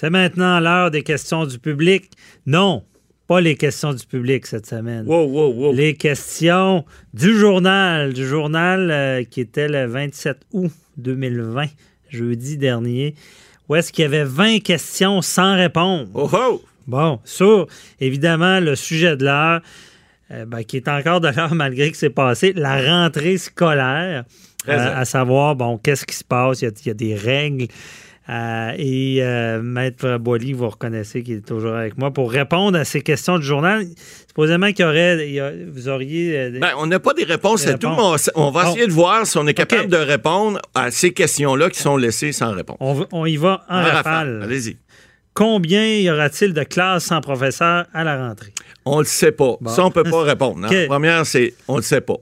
C'est maintenant l'heure des questions du public. Non, pas les questions du public cette semaine. Wow, wow, wow. Les questions du journal, du journal euh, qui était le 27 août 2020, jeudi dernier, où est-ce qu'il y avait 20 questions sans répondre. Oh, oh. Bon, sur, évidemment, le sujet de l'heure, euh, ben, qui est encore de l'heure malgré que c'est passé, la rentrée scolaire, euh, à savoir, bon, qu'est-ce qui se passe, il y a, il y a des règles. Euh, et euh, Maître Boily, vous reconnaissez qu'il est toujours avec moi pour répondre à ces questions du journal. Supposément qu'il y aurait, il y a- vous auriez. euh, Ben, on n'a pas des réponses Des à tout, mais on, on va Bon. essayer de voir si on est capable de répondre à ces questions-là qui sont laissées sans réponse. on, y va en En rafale. Allez-y. Combien y aura-t-il de classes sans professeur à la rentrée? On le sait pas. Bon. Ça, on peut pas répondre. hein. La première, c'est on le sait pas.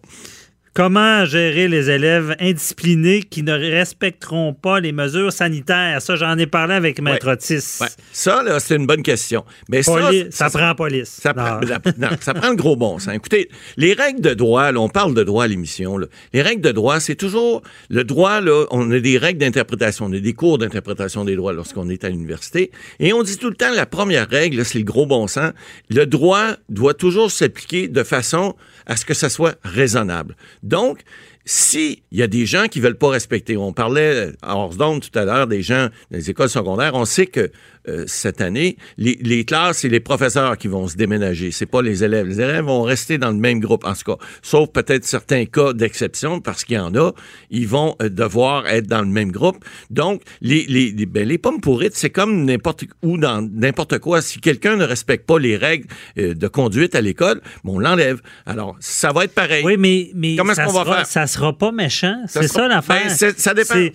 Comment gérer les élèves indisciplinés qui ne respecteront pas les mesures sanitaires? Ça, j'en ai parlé avec Maître Otis. Ouais. Ça, là, c'est une bonne question. Mais ça, Poli- ça, ça- prend police. Ça Non. prend, la- non, ça prend le gros bon sens. Écoutez, les règles de droit, là, on parle de droit à l'émission. Les règles de droit, c'est toujours le droit. Là, on a des règles d'interprétation, on a des cours d'interprétation des droits lorsqu'on est à l'université, et on dit tout le temps la première règle, là, c'est le gros bon sens. Le droit doit toujours s'appliquer de façon à ce que ça soit raisonnable. Donc si il y a des gens qui veulent pas respecter, on parlait à Orsdon tout à l'heure des gens des écoles secondaires, on sait que euh, cette année, les, les classes, c'est les professeurs qui vont se déménager, c'est pas les élèves. Les élèves vont rester dans le même groupe, en tout cas, sauf peut-être certains cas d'exception, parce qu'il y en a, ils vont euh, devoir être dans le même groupe. Donc, les, les, les, ben, les pommes pourrites, c'est comme n'importe où, dans n'importe quoi. Si quelqu'un ne respecte pas les règles euh, de conduite à l'école, bon, on l'enlève. Alors, ça va être pareil. Oui, mais, mais Comment est-ce ça, qu'on va sera, faire? ça sera pas méchant. Ça C'est ça l'affaire. Ben, ça dépend. C'est-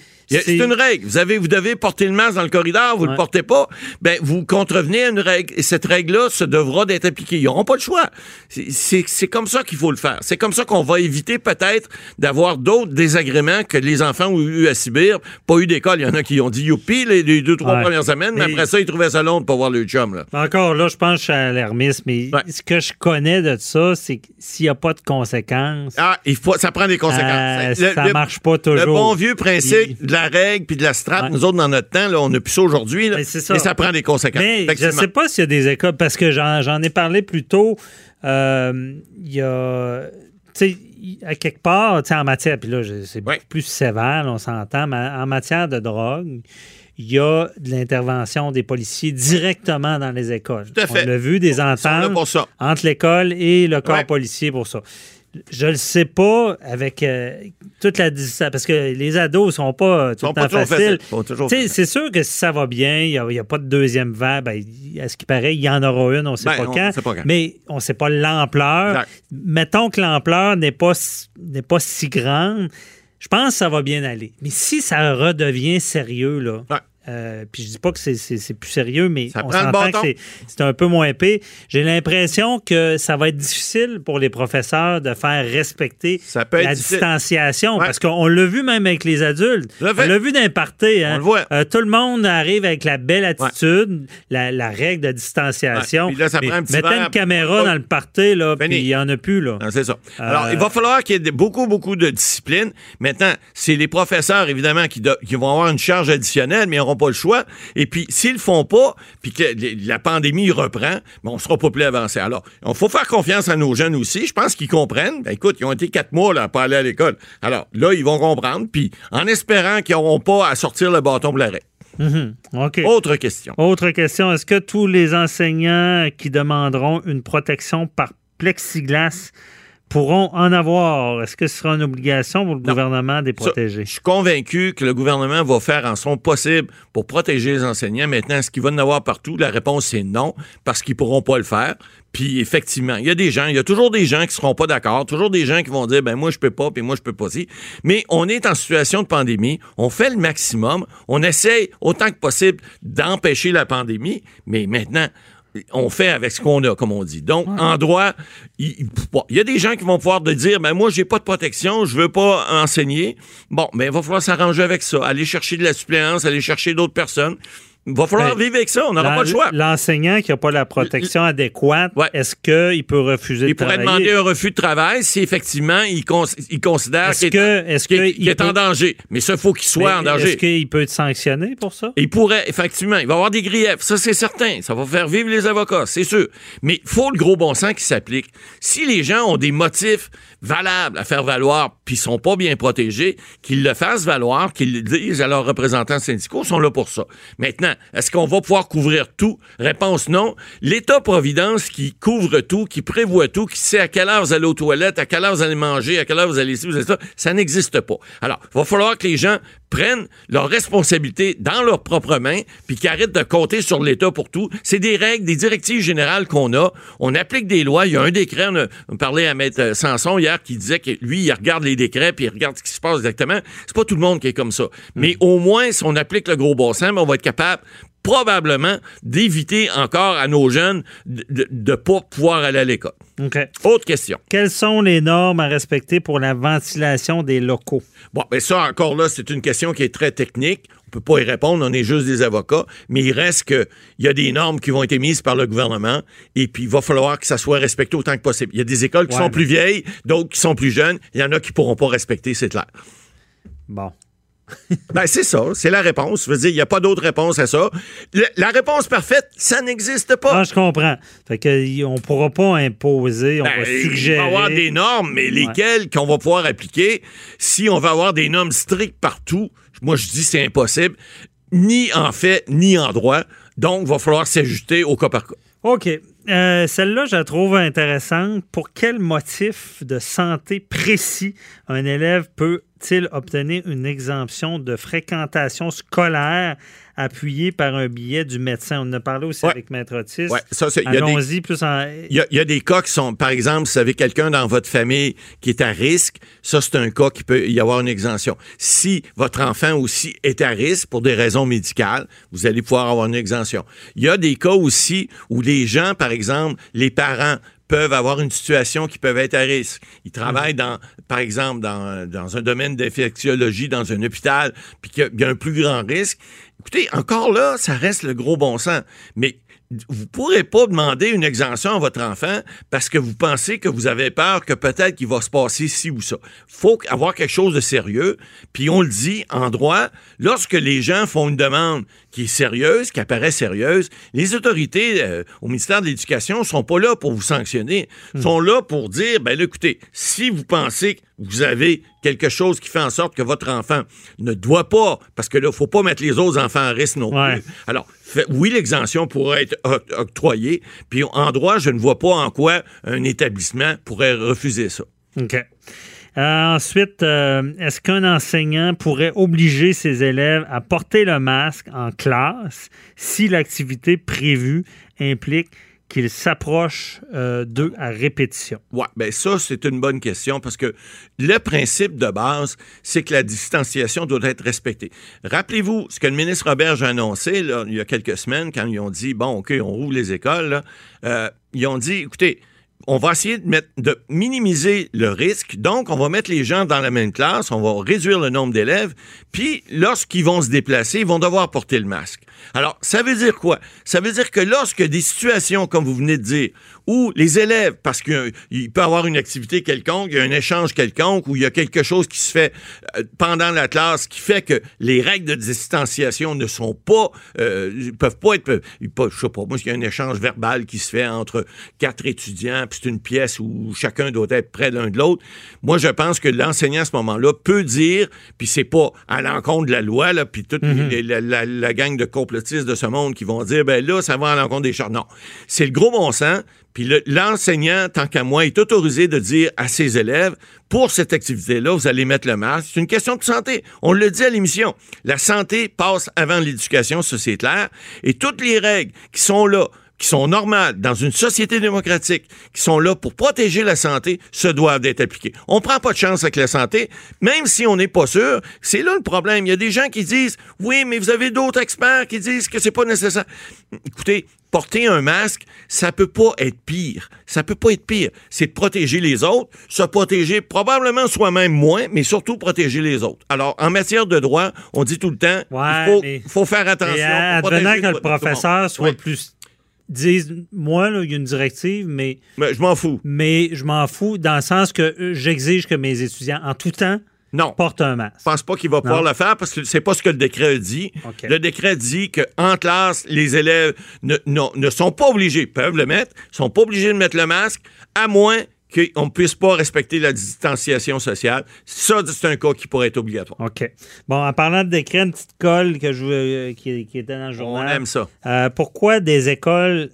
une règle. Vous, avez, vous devez porter le masque dans le corridor, vous ne Ouais. le portez pas, ben, vous contrevenez à une règle. Et cette règle-là se devra d'être appliquée. Ils n'auront pas le choix. C'est- comme ça qu'il faut le faire. C'est comme ça qu'on va éviter peut-être d'avoir d'autres désagréments que les enfants ont eu à subir. Pas eu d'école. Il y en a qui ont dit youpi les, les deux, trois Ouais. premières semaines, mais, Mais- après ça, ils trouvaient ça long de pas voir le chum. Là. Encore là, je pense que je suis alarmiste, mais Ouais. ce que je connais de ça, c'est que s'il n'y a pas de conséquences, Ah, il faut, ça prend des conséquences. Euh, Le- ça marche pas toujours. Le bon vieux principe de la règle puis de la strate, Ouais. nous autres, dans notre temps, là, on n'a plus ça aujourd'hui, Mais ça. mais ça prend des conséquences. Mais je ne sais pas s'il y a des écoles, parce que j'en ai parlé plus tôt. euh, Il y a. Tu sais, à quelque part, tu sais, en matière, puis là, c'est beaucoup Ouais. plus sévère, là, on s'entend, mais en matière de drogue, il y a de l'intervention des policiers directement dans les écoles. Tout à fait. On l'a vu, des ententes entre l'école et le corps Ouais. policier pour ça. Je le sais pas avec euh, toute la distance, parce que les ados sont pas euh, tout sont le temps faciles. faciles. C'est sûr que si ça va bien, il n'y a, pas de deuxième vague, ben, à ce qui paraît, il y en aura une, on ne sait, Ben, pas on quand, sait pas quand. Mais on ne sait pas l'ampleur. Mettons que l'ampleur n'est pas, pas si grande. Je pense que ça va bien aller. Mais si ça redevient sérieux, là, Ouais. Euh, puis je dis pas que c'est, plus sérieux, mais Ça on s'entend que c'est, un peu moins épais. J'ai l'impression que ça va être difficile pour les professeurs de faire respecter Ça peut être la distanciation. Ouais. Parce qu'on l'a vu même avec les adultes. On l'a vu parties, hein. On le voit. Euh, tout le monde arrive avec la belle attitude, la, la règle de distanciation. Ouais. Puis là, ça Mais prend un petit mettez verre. une caméra dans le party, là, Fini. puis il n'y en a plus, là. C'est ça. Euh, Alors, il va falloir qu'il y ait beaucoup, beaucoup de discipline. Maintenant, c'est les professeurs, évidemment, qui, qui vont avoir une charge additionnelle, mais ils n'auront pas le choix. Et puis, s'ils le font pas, puis que la pandémie reprend, ben, on sera pas plus avancé. Alors, il faut faire confiance à nos jeunes aussi. Je pense qu'ils comprennent. Ben, écoute, ils ont été quatre mois là, à pas aller à l'école. Alors, là, ils vont comprendre, puis en espérant qu'ils n'auront pas à sortir le bâton pour l'arrêt. Mhm. OK. Autre question. Autre question. Est-ce que tous les enseignants qui demanderont une protection par plexiglas pourront en avoir. Est-ce que ce sera une obligation pour le Non. gouvernement de les Ça, protéger? je suis convaincu que le gouvernement va faire en son possible pour protéger les enseignants. Maintenant, est-ce qu'il va en avoir partout? La réponse, c'est non, parce qu'ils pourront pas le faire. Puis, effectivement, il y a des gens, il y a toujours des gens qui seront pas d'accord, toujours des gens qui vont dire, ben moi, je peux pas, puis moi, je peux pas aussi. Mais on est en situation de pandémie, on fait le maximum, on essaye autant que possible d'empêcher la pandémie, mais maintenant, on fait avec ce qu'on a, comme on dit. Donc, en droit, il, il- bon, il y a des gens qui vont pouvoir te dire, ben moi, j'ai pas de protection, je veux pas enseigner. Bon, mais il va falloir s'arranger avec ça, aller chercher de la suppléance, aller chercher d'autres personnes. Il va falloir Ben, vivre avec ça, on n'aura pas le choix. L'enseignant qui n'a pas la protection adéquate, Ouais. est-ce qu'il peut refuser Il de pourrait travailler? demander un refus de travail si effectivement il, cons- il considère qu'il est, que- est- est il en danger. Mais ça, il faut qu'il soit en danger. Est-ce qu'il peut être sanctionné pour ça? Il pourrait, effectivement, il va y avoir des griefs, ça c'est certain. Ça va faire vivre les avocats, c'est sûr. Mais il faut le gros bon sens qui s'applique. Si les gens ont des motifs valables à faire valoir, puis sont pas bien protégés, qu'ils le fassent valoir, qu'ils le disent à leurs représentants syndicaux, ils sont là pour ça. Maintenant, est-ce qu'on va pouvoir couvrir tout? Réponse non. L'État-providence qui couvre tout, qui prévoit tout, qui sait à quelle heure vous allez aux toilettes, à quelle heure vous allez manger, à quelle heure vous allez ici, vous allez ça, ça n'existe pas. Alors, il va falloir que les gens prennent leurs responsabilités dans leurs propres mains, puis qu'ils arrêtent de compter sur l'État pour tout. C'est des règles, des directives générales qu'on a. On applique des lois. Il y a un décret, on, a, on parlait à Maître Sanson hier, qui disait que lui, il regarde les décrets, puis il regarde ce qui se passe exactement. C'est pas tout le monde qui est comme ça. Mais au moins, si on applique le gros bon sens, on va être capable probablement d'éviter encore à nos jeunes de ne pas pouvoir aller à l'école. Autre question. Quelles sont les normes à respecter pour la ventilation des locaux? Bon, mais ça, encore là, c'est une question qui est très technique. On peut pas y répondre, on est juste des avocats, mais il reste que il y a des normes qui vont être émises par le gouvernement et puis il va falloir que ça soit respecté autant que possible. Il y a des écoles qui Ouais, sont mais- plus vieilles, d'autres qui sont plus jeunes. Il y en a qui pourront pas respecter, c'est clair. Bon. Ben, c'est ça, c'est la réponse. Je veux dire, il n'y a pas d'autre réponse à ça. Le- la réponse parfaite, ça n'existe pas. Ah, je comprends. Fait que on pourra pas imposer, on Ben, va suggérer. va y avoir des normes, mais lesquelles qu'on va pouvoir appliquer si on va avoir des normes strictes partout? Moi, je dis c'est impossible, ni en fait, ni en droit. Donc, il va falloir s'ajuster au cas par cas. OK. Euh, Celle-là, je la trouve intéressante. Pour quel motif de santé précis un élève obtenir une exemption de fréquentation scolaire appuyée par un billet du médecin? On en a parlé aussi Ouais. avec Maître Otis. Ouais, ça, c'est- il y a des- Allons-y plus en... Il y, a, il y a des cas qui sont, par exemple, si vous avez quelqu'un dans votre famille qui est à risque, ça, c'est un cas qui peut y avoir une exemption. Si votre enfant aussi est à risque pour des raisons médicales, vous allez pouvoir avoir une exemption. Il y a des cas aussi où les gens, par exemple, les parents, peuvent avoir une situation qui peut être à risque. Ils travaillent dans, par exemple, dans, dans un domaine d'infectiologie, dans un hôpital, puis qu'il y a un plus grand risque. Écoutez, encore là, ça reste le gros bon sens. Mais vous pourrez pas demander une exemption à votre enfant parce que vous pensez que vous avez peur que peut-être qu'il va se passer ci ou ça. faut avoir quelque chose de sérieux. Puis on le dit en droit, lorsque les gens font une demande qui est sérieuse, qui apparaît sérieuse, les autorités euh, au ministère de l'Éducation sont pas là pour vous sanctionner. sont là pour dire, ben là, écoutez, si vous pensez que vous avez quelque chose qui fait en sorte que votre enfant ne doit pas, parce que là, faut pas mettre les autres enfants à risque non Ouais. plus. Alors, oui, l'exemption pourrait être oc- octroyée. Puis en droit, je ne vois pas en quoi un établissement pourrait refuser ça. OK. Euh, ensuite, euh, est-ce qu'un enseignant pourrait obliger ses élèves à porter le masque en classe si l'activité prévue implique qu'ils s'approchent euh, d'eux à répétition? Ouais, ben ça, c'est une bonne question parce que le principe de base, c'est que la distanciation doit être respectée. Rappelez-vous ce que le ministre Roberge a annoncé il y a quelques semaines quand ils ont dit, bon, OK, on rouvre les écoles. Euh, ils ont dit, écoutez, on va essayer de, mettre, de minimiser le risque. Donc, on va mettre les gens dans la même classe, on va réduire le nombre d'élèves, puis lorsqu'ils vont se déplacer, ils vont devoir porter le masque. Alors, ça veut dire quoi? Ça veut dire que lorsque des situations, comme vous venez de dire, où les élèves, parce qu'il peut y avoir une activité quelconque, il y a un échange quelconque, ou il y a quelque chose qui se fait euh, pendant la classe qui fait que les règles de distanciation ne sont pas, euh, peuvent pas être, je sais pas, moi, il y a un échange verbal qui se fait entre quatre étudiants, puis c'est une pièce où chacun doit être près l'un de l'autre. Moi, je pense que l'enseignant à ce moment-là peut dire, puis c'est pas à l'encontre de la loi, là, puis toute les- la, la- la gang de de ce monde qui vont dire, ben là, ça va à l'encontre des chartes. Non. C'est le gros bon sens. Puis le- l'enseignant, tant qu'à moi, est autorisé de dire à ses élèves, pour cette activité-là, vous allez mettre le masque. C'est une question de santé. On le dit à l'émission. La santé passe avant l'éducation, ça c'est clair. Et toutes les règles qui sont là, qui sont normales dans une société démocratique, qui sont là pour protéger la santé, se doivent d'être appliquées. On prend pas de chance avec la santé, même si on n'est pas sûr. C'est là le problème. Il y a des gens qui disent, oui, mais vous avez d'autres experts qui disent que c'est pas nécessaire. Écoutez, porter un masque, ça peut pas être pire. Ça peut pas être pire. C'est de protéger les autres, se protéger probablement soi-même moins, mais surtout protéger les autres. Alors, en matière de droit, on dit tout le temps, Ouais, il faut, mais- faut faire attention. Et euh, pour advenant que monde. professeur soit Oui. plus. Dise, moi, il y a une directive, mais, Mais je m'en fous. mais je m'en fous dans le sens que euh, j'exige que mes étudiants, en tout temps, Non. portent un masque. Je pense pas qu'il va pouvoir le faire parce que c'est pas ce que le décret dit. Le décret dit qu'en classe, les élèves ne, non- ne sont pas obligés, peuvent le mettre, sont pas obligés de mettre le masque, à moins qu'on ne puisse pas respecter la distanciation sociale. Ça, c'est un cas qui pourrait être obligatoire. OK. Bon, en parlant de décret, une petite colle que je, euh, qui, qui était dans le On journal. aime ça. Euh, pourquoi des écoles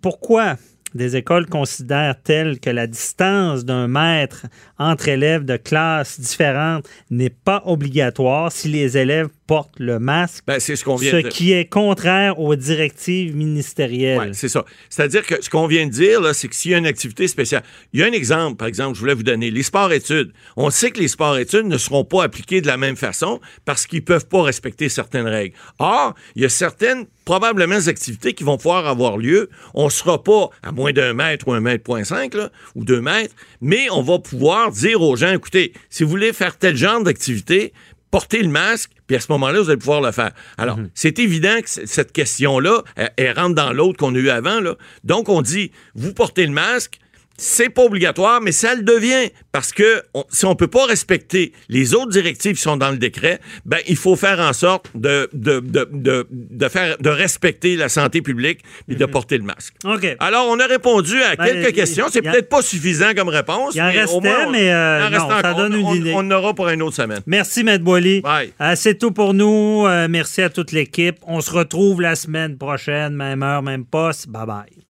pourquoi des écoles considèrent-elles que la distance d'un mètre entre élèves de classes différentes n'est pas obligatoire si les élèves portent le masque, Ben, c'est ce qu'on vient ce de dire. qui est contraire aux directives ministérielles? Ouais, c'est ça. C'est-à-dire que ce qu'on vient de dire, là, c'est que s'il y a une activité spéciale, il y a un exemple, par exemple, je voulais vous donner, les sports-études. On sait que les sports-études ne seront pas appliqués de la même façon parce qu'ils peuvent pas respecter certaines règles. Or, il y a certaines, probablement, activités qui vont pouvoir avoir lieu. On sera pas à moins d'un mètre ou un mètre point cinq, là, ou deux mètres, mais on va pouvoir dire aux gens, écoutez, si vous voulez faire tel genre d'activité, portez le masque, puis à ce moment-là, vous allez pouvoir le faire. Alors, c'est évident que cette question-là, elle, elle rentre dans l'autre qu'on a eu avant. Là. Donc, on dit, vous portez le masque, c'est pas obligatoire, mais ça le devient parce que on- si on peut pas respecter les autres directives qui sont dans le décret, ben il faut faire en sorte de, de, de, de, de faire de respecter la santé publique et de porter le masque. OK. Alors, on a répondu à Ben, quelques questions. C'est peut-être pas suffisant comme réponse. Il en mais au restait, moins, on- mais, euh, en ça donne une on, idée. On en aura pour une autre semaine. Merci, Maître Boily. Euh, c'est tout pour nous. Euh, merci à toute l'équipe. On se retrouve la semaine prochaine, même heure, même poste. Bye bye.